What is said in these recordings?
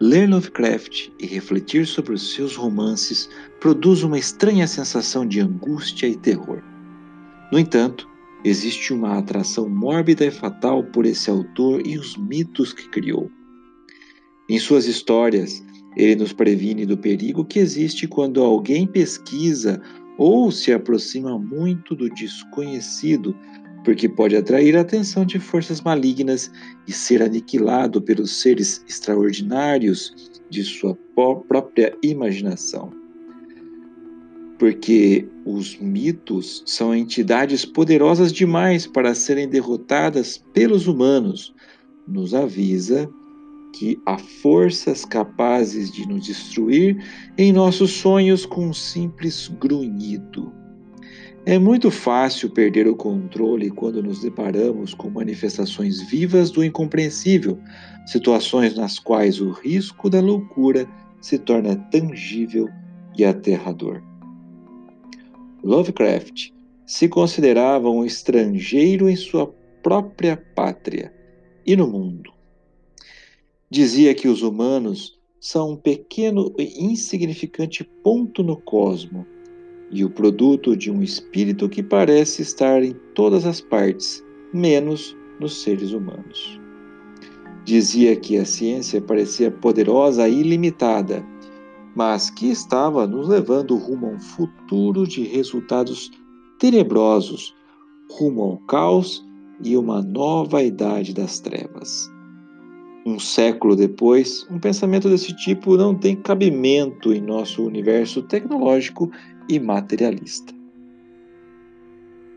Ler Lovecraft e refletir sobre os seus romances produz uma estranha sensação de angústia e terror. No entanto, existe uma atração mórbida e fatal por esse autor e os mitos que criou. Em suas histórias, ele nos previne do perigo que existe quando alguém pesquisa ou se aproxima muito do desconhecido porque pode atrair a atenção de forças malignas e ser aniquilado pelos seres extraordinários de sua própria imaginação. Porque os mitos são entidades poderosas demais para serem derrotadas pelos humanos, nos avisa que há forças capazes de nos destruir em nossos sonhos com um simples grunhido. É muito fácil perder o controle quando nos deparamos com manifestações vivas do incompreensível, situações nas quais o risco da loucura se torna tangível e aterrador. Lovecraft se considerava um estrangeiro em sua própria pátria e no mundo. Dizia que os humanos são um pequeno e insignificante ponto no cosmo e o produto de um espírito que parece estar em todas as partes, menos nos seres humanos. Dizia que a ciência parecia poderosa e ilimitada, mas que estava nos levando rumo a um futuro de resultados tenebrosos, rumo ao caos e uma nova idade das trevas. Um século depois, um pensamento desse tipo não tem cabimento em nosso universo tecnológico e materialista.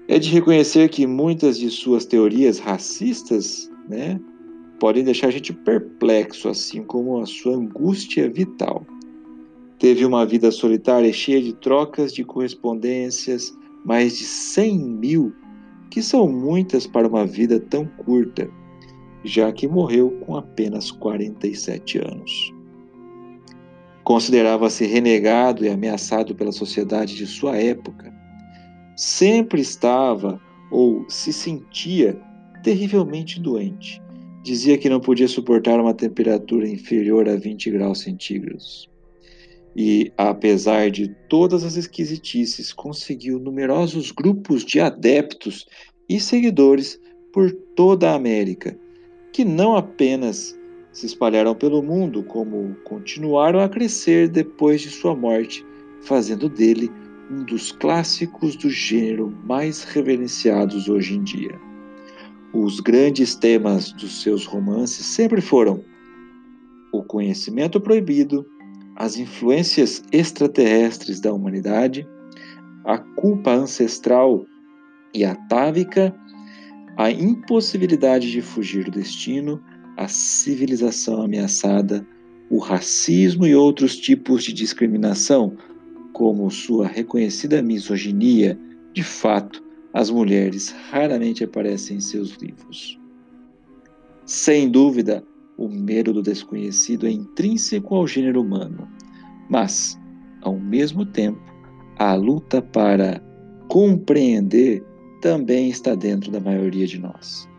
É de reconhecer que muitas de suas teorias racistas né, podem deixar a gente perplexo, assim como a sua angústia vital. Teve uma vida solitária cheia de trocas de correspondências, mais de 100 mil, que são muitas para uma vida tão curta, já que morreu com apenas 47 anos. Considerava-se renegado e ameaçado pela sociedade de sua época. Sempre estava ou se sentia terrivelmente doente. Dizia que não podia suportar uma temperatura inferior a 20 graus centígrados. E, apesar de todas as esquisitices, conseguiu numerosos grupos de adeptos e seguidores por toda a América, que não apenas se espalharam pelo mundo, como continuaram a crescer depois de sua morte, fazendo dele um dos clássicos do gênero mais reverenciados hoje em dia. Os grandes temas dos seus romances sempre foram o conhecimento proibido, as influências extraterrestres da humanidade, a culpa ancestral e atávica, a impossibilidade de fugir do destino, a civilização ameaçada, o racismo e outros tipos de discriminação, como sua reconhecida misoginia, de fato, as mulheres raramente aparecem em seus livros. Sem dúvida, o medo do desconhecido é intrínseco ao gênero humano, mas, ao mesmo tempo, a luta para compreender também está dentro da maioria de nós.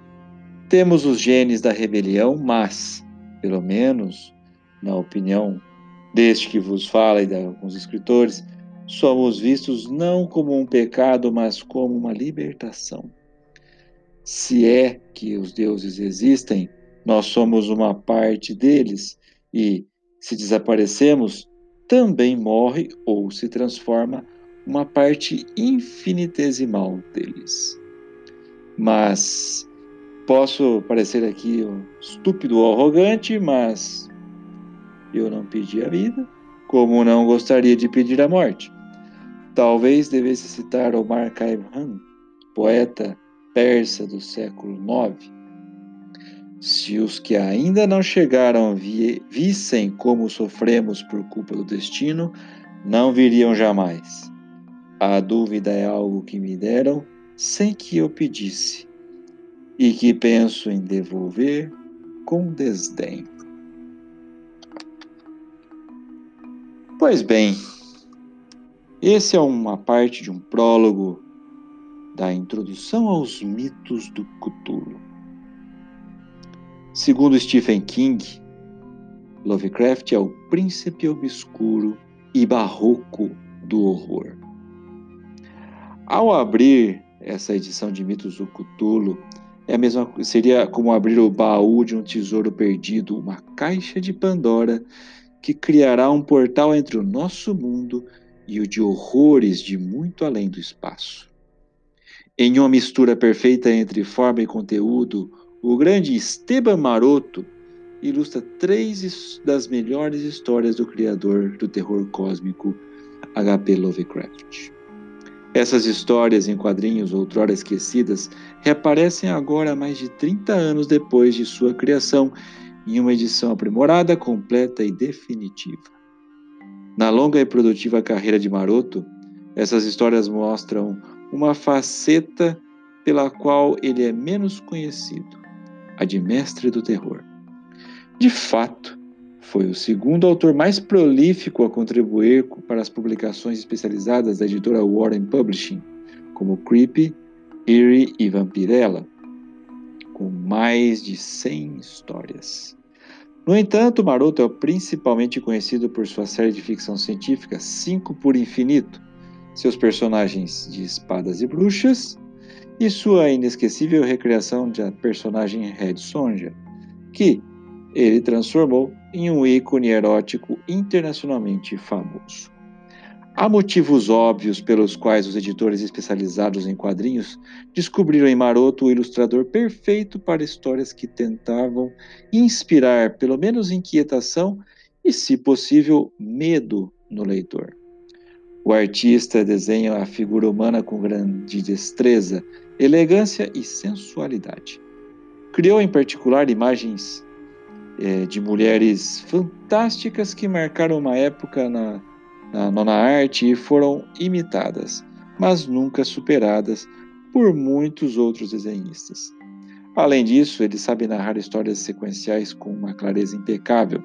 Temos os genes da rebelião, mas, pelo menos, na opinião deste que vos fala e de alguns escritores, somos vistos não como um pecado, mas como uma libertação. Se é que os deuses existem, nós somos uma parte deles e, se desaparecemos, também morre ou se transforma uma parte infinitesimal deles. Mas Posso parecer aqui um estúpido ou arrogante, mas eu não pedi a vida, como não gostaria de pedir a morte. Talvez devesse citar Omar Khayyam, poeta persa do século IX. Se os que ainda não chegaram vi vissem como sofremos por culpa do destino, não viriam jamais. A dúvida é algo que me deram sem que eu pedisse e que penso em devolver com desdém. Pois bem, esse é uma parte de um prólogo da introdução aos mitos do Cthulhu. Segundo Stephen King, Lovecraft é o príncipe obscuro e barroco do horror. Ao abrir essa edição de Mitos do Cthulhu, é a mesma, seria como abrir o baú de um tesouro perdido, uma caixa de Pandora que criará um portal entre o nosso mundo e o de horrores de muito além do espaço. Em uma mistura perfeita entre forma e conteúdo, o grande Esteban Maroto ilustra três das melhores histórias do criador do terror cósmico, H.P. Lovecraft. Essas histórias em quadrinhos outrora esquecidas reaparecem agora mais de 30 anos depois de sua criação em uma edição aprimorada, completa e definitiva. Na longa e produtiva carreira de Maroto, essas histórias mostram uma faceta pela qual ele é menos conhecido, a de mestre do terror. De fato, foi o segundo autor mais prolífico a contribuir para as publicações especializadas da editora Warren Publishing, como Creepy, Eerie e Vampirella, com mais de 100 histórias. No entanto, Maroto é principalmente conhecido por sua série de ficção científica Cinco por Infinito, seus personagens de espadas e bruxas e sua inesquecível recriação da personagem Red Sonja, que ele transformou em um ícone erótico internacionalmente famoso. Há motivos óbvios pelos quais os editores especializados em quadrinhos descobriram em Maroto o ilustrador perfeito para histórias que tentavam inspirar pelo menos inquietação e, se possível, medo no leitor. O artista desenha a figura humana com grande destreza, elegância e sensualidade. Criou em particular imagens é, de mulheres fantásticas que marcaram uma época na na nona arte e foram imitadas, mas nunca superadas por muitos outros desenhistas. Além disso, ele sabe narrar histórias sequenciais com uma clareza impecável.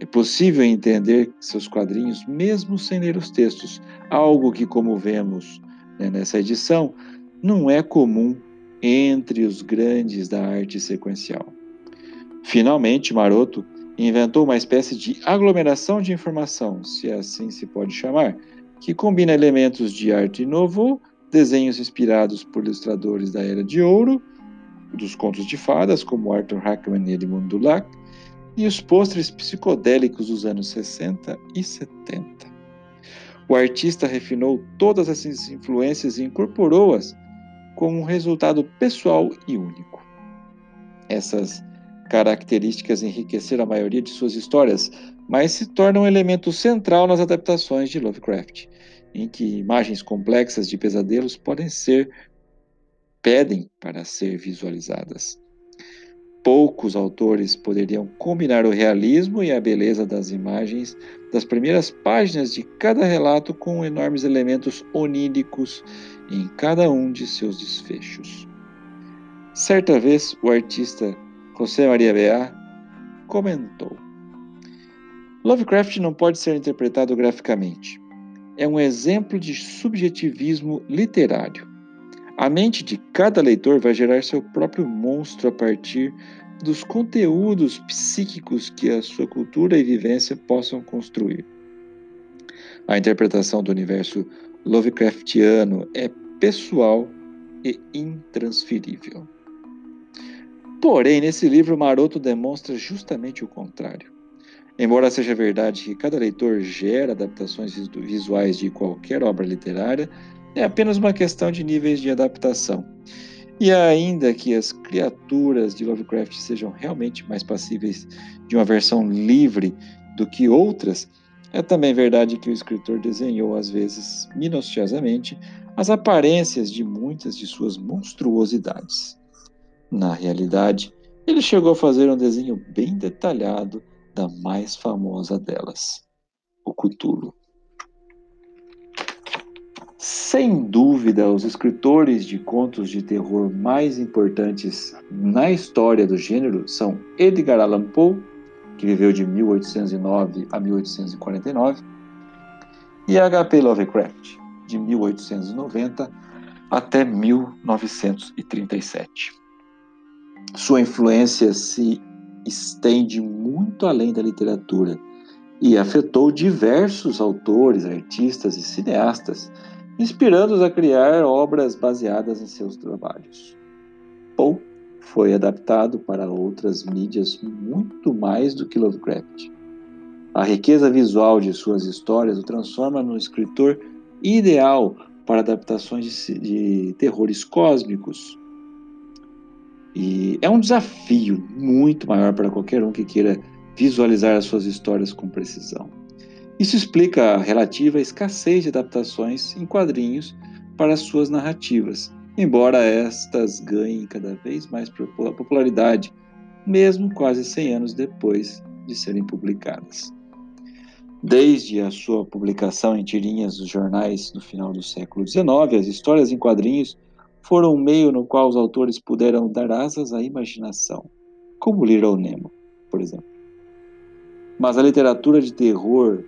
É possível entender seus quadrinhos mesmo sem ler os textos, algo que, como vemos né, nessa edição, não é comum entre os grandes da arte sequencial. Finalmente, Maroto inventou uma espécie de aglomeração de informação, se assim se pode chamar, que combina elementos de arte novo, desenhos inspirados por ilustradores da Era de Ouro, dos contos de fadas, como Arthur Hackman e Edmund Dulac, e os pôsteres psicodélicos dos anos 60 e 70. O artista refinou todas essas influências e incorporou-as como um resultado pessoal e único. Essas características enriqueceram a maioria de suas histórias, mas se tornam um elemento central nas adaptações de Lovecraft, em que imagens complexas de pesadelos podem ser pedem para ser visualizadas. Poucos autores poderiam combinar o realismo e a beleza das imagens das primeiras páginas de cada relato com enormes elementos oníricos em cada um de seus desfechos. Certa vez, o artista José Maria Bea comentou: Lovecraft não pode ser interpretado graficamente. É um exemplo de subjetivismo literário. A mente de cada leitor vai gerar seu próprio monstro a partir dos conteúdos psíquicos que a sua cultura e vivência possam construir. A interpretação do universo Lovecraftiano é pessoal e intransferível. Porém, nesse livro, Maroto demonstra justamente o contrário. Embora seja verdade que cada leitor gera adaptações visuais de qualquer obra literária, é apenas uma questão de níveis de adaptação. E ainda que as criaturas de Lovecraft sejam realmente mais passíveis de uma versão livre do que outras, é também verdade que o escritor desenhou, às vezes minuciosamente, as aparências de muitas de suas monstruosidades. Na realidade, ele chegou a fazer um desenho bem detalhado da mais famosa delas, o Cthulhu. Sem dúvida, os escritores de contos de terror mais importantes na história do gênero são Edgar Allan Poe, que viveu de 1809 a 1849, e H.P. Lovecraft, de 1890 até 1937. Sua influência se estende muito além da literatura e afetou diversos autores, artistas e cineastas, inspirando-os a criar obras baseadas em seus trabalhos. Poe foi adaptado para outras mídias muito mais do que Lovecraft. A riqueza visual de suas histórias o transforma no escritor ideal para adaptações de, de terrores cósmicos. E é um desafio muito maior para qualquer um que queira visualizar as suas histórias com precisão. Isso explica a relativa escassez de adaptações em quadrinhos para suas narrativas, embora estas ganhem cada vez mais popularidade, mesmo quase 100 anos depois de serem publicadas. Desde a sua publicação em tirinhas dos jornais no final do século XIX, as histórias em quadrinhos foram um meio no qual os autores puderam dar asas à imaginação, como Little Nemo, por exemplo. Mas a literatura de terror,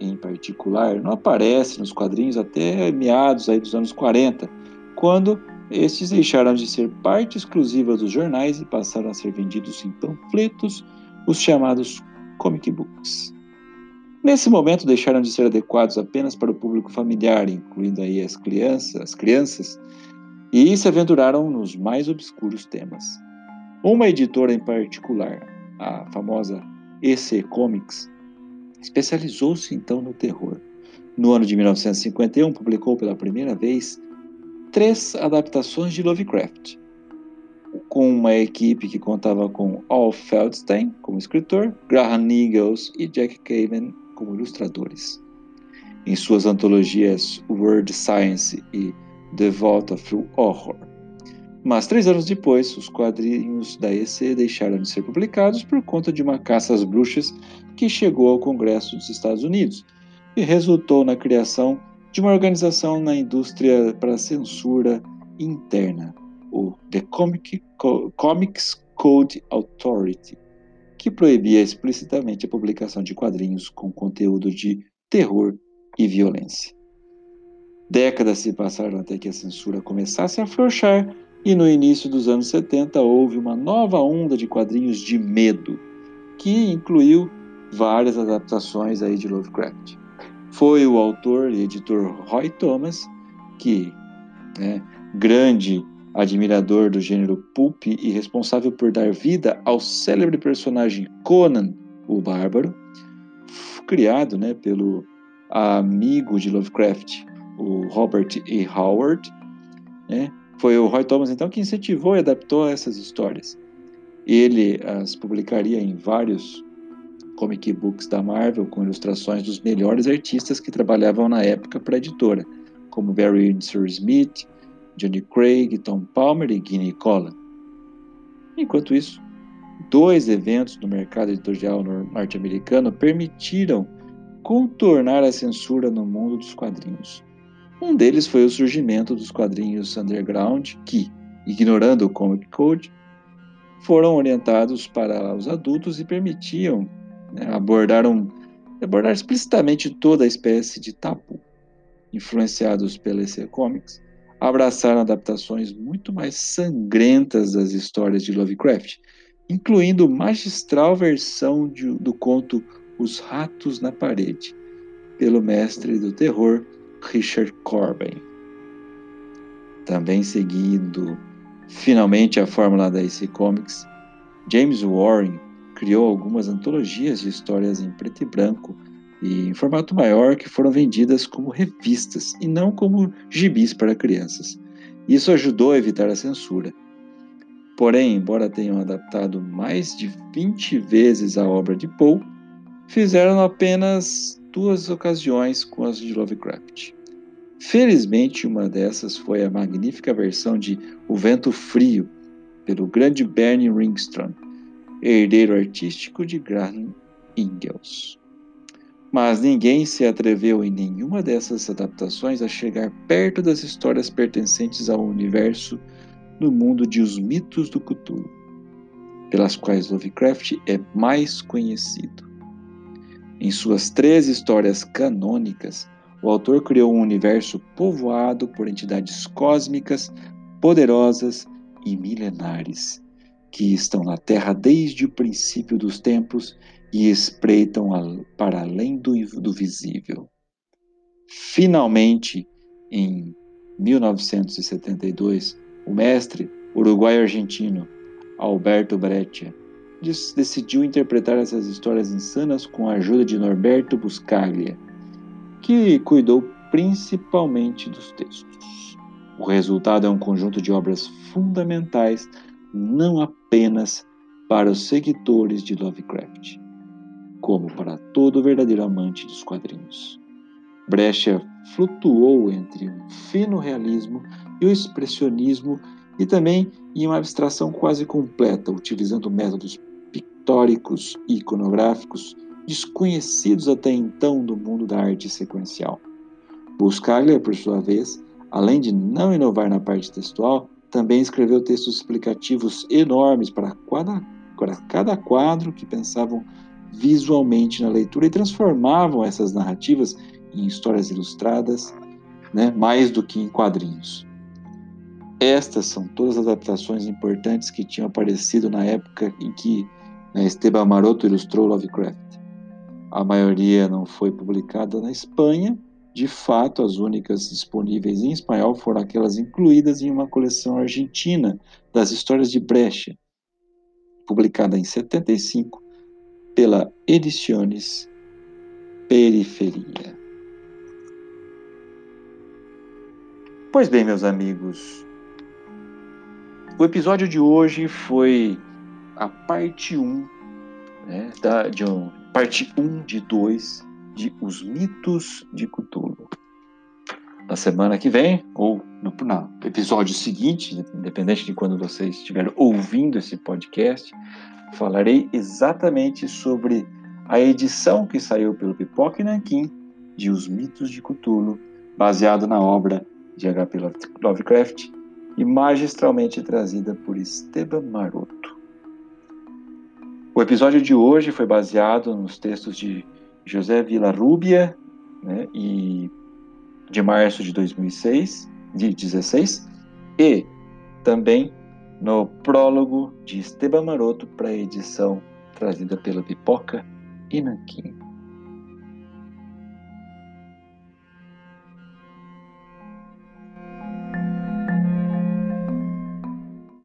em particular, não aparece nos quadrinhos até meados aí dos anos 40, quando estes deixaram de ser parte exclusiva dos jornais e passaram a ser vendidos em panfletos, os chamados comic books. Nesse momento deixaram de ser adequados apenas para o público familiar, incluindo aí as crianças, as crianças, e se aventuraram nos mais obscuros temas. Uma editora em particular, a famosa EC Comics, especializou-se então no terror. No ano de 1951, publicou pela primeira vez três adaptações de Lovecraft, com uma equipe que contava com Al Feldstein como escritor, Graham Ingalls e Jack Kamen como ilustradores. Em suas antologias World Science e The Vault of Horror. Mas três anos depois, os quadrinhos da EC deixaram de ser publicados por conta de uma caça às bruxas que chegou ao Congresso dos Estados Unidos e resultou na criação de uma organização na indústria para censura interna, o The Comic Co Comics Code Authority, que proibia explicitamente a publicação de quadrinhos com conteúdo de terror e violência. Décadas se passaram até que a censura começasse a afrouxar e no início dos anos 70 houve uma nova onda de quadrinhos de medo, que incluiu várias adaptações aí de Lovecraft. Foi o autor e editor Roy Thomas que, né, grande admirador do gênero pulp e responsável por dar vida ao célebre personagem Conan o Bárbaro, criado né, pelo amigo de Lovecraft, o Robert E. Howard. Né? Foi o Roy Thomas então que incentivou e adaptou essas histórias. Ele as publicaria em vários comic books da Marvel com ilustrações dos melhores artistas que trabalhavam na época para a editora, como Barry Windsor Smith, Johnny Craig, Tom Palmer e Guinea Collin. Enquanto isso, dois eventos no mercado editorial norte-americano permitiram contornar a censura no mundo dos quadrinhos. Um deles foi o surgimento dos quadrinhos underground, que, ignorando o Comic Code, foram orientados para os adultos e permitiam né, abordar, um, abordar explicitamente toda a espécie de tabu. Influenciados pela EC Comics, abraçaram adaptações muito mais sangrentas das histórias de Lovecraft, incluindo magistral versão de, do conto Os Ratos na Parede, pelo mestre do terror Richard Corbin. Também seguindo finalmente a fórmula da AC Comics, James Warren criou algumas antologias de histórias em preto e branco e em formato maior que foram vendidas como revistas e não como gibis para crianças. Isso ajudou a evitar a censura. Porém, embora tenham adaptado mais de 20 vezes a obra de Poe, fizeram apenas duas ocasiões com as de Lovecraft. Felizmente, uma dessas foi a magnífica versão de O Vento Frio, pelo grande Bernie Ringstrom, herdeiro artístico de Graham Ingalls. Mas ninguém se atreveu em nenhuma dessas adaptações a chegar perto das histórias pertencentes ao universo no mundo de Os Mitos do Cthulhu, pelas quais Lovecraft é mais conhecido. Em suas três histórias canônicas, o autor criou um universo povoado por entidades cósmicas, poderosas e milenares, que estão na Terra desde o princípio dos tempos e espreitam para além do, do visível. Finalmente, em 1972, o mestre uruguaio-argentino Alberto Breccia decidiu interpretar essas histórias insanas com a ajuda de Norberto Buscaglia, que cuidou principalmente dos textos. O resultado é um conjunto de obras fundamentais não apenas para os seguidores de Lovecraft, como para todo verdadeiro amante dos quadrinhos. Brecha flutuou entre um fino realismo e o expressionismo e também em uma abstração quase completa, utilizando métodos pictóricos e iconográficos desconhecidos até então do mundo da arte sequencial. Buscaglia, por sua vez, além de não inovar na parte textual, também escreveu textos explicativos enormes para cada, para cada quadro que pensavam visualmente na leitura e transformavam essas narrativas em histórias ilustradas, né, mais do que em quadrinhos. Estas são todas as adaptações importantes que tinham aparecido na época em que Esteban Maroto ilustrou Lovecraft. A maioria não foi publicada na Espanha. De fato, as únicas disponíveis em espanhol foram aquelas incluídas em uma coleção argentina das histórias de Brecha, publicada em 75 pela Ediciones Periferia. Pois bem, meus amigos, o episódio de hoje foi a parte 1, né, da, de um, parte 1 de 2 de Os Mitos de Cthulhu. Na semana que vem, ou no, no episódio seguinte, independente de quando vocês estiverem ouvindo esse podcast, falarei exatamente sobre a edição que saiu pelo Pipoca e Nankin de Os Mitos de Cthulhu, baseado na obra de H.P. Lovecraft e magistralmente trazida por Esteban Maroto. O episódio de hoje foi baseado nos textos de José Villarrubia né, e de março de 2006, de 16, e também no prólogo de Esteban Maroto para a edição trazida pela Pipoca e Nanquim.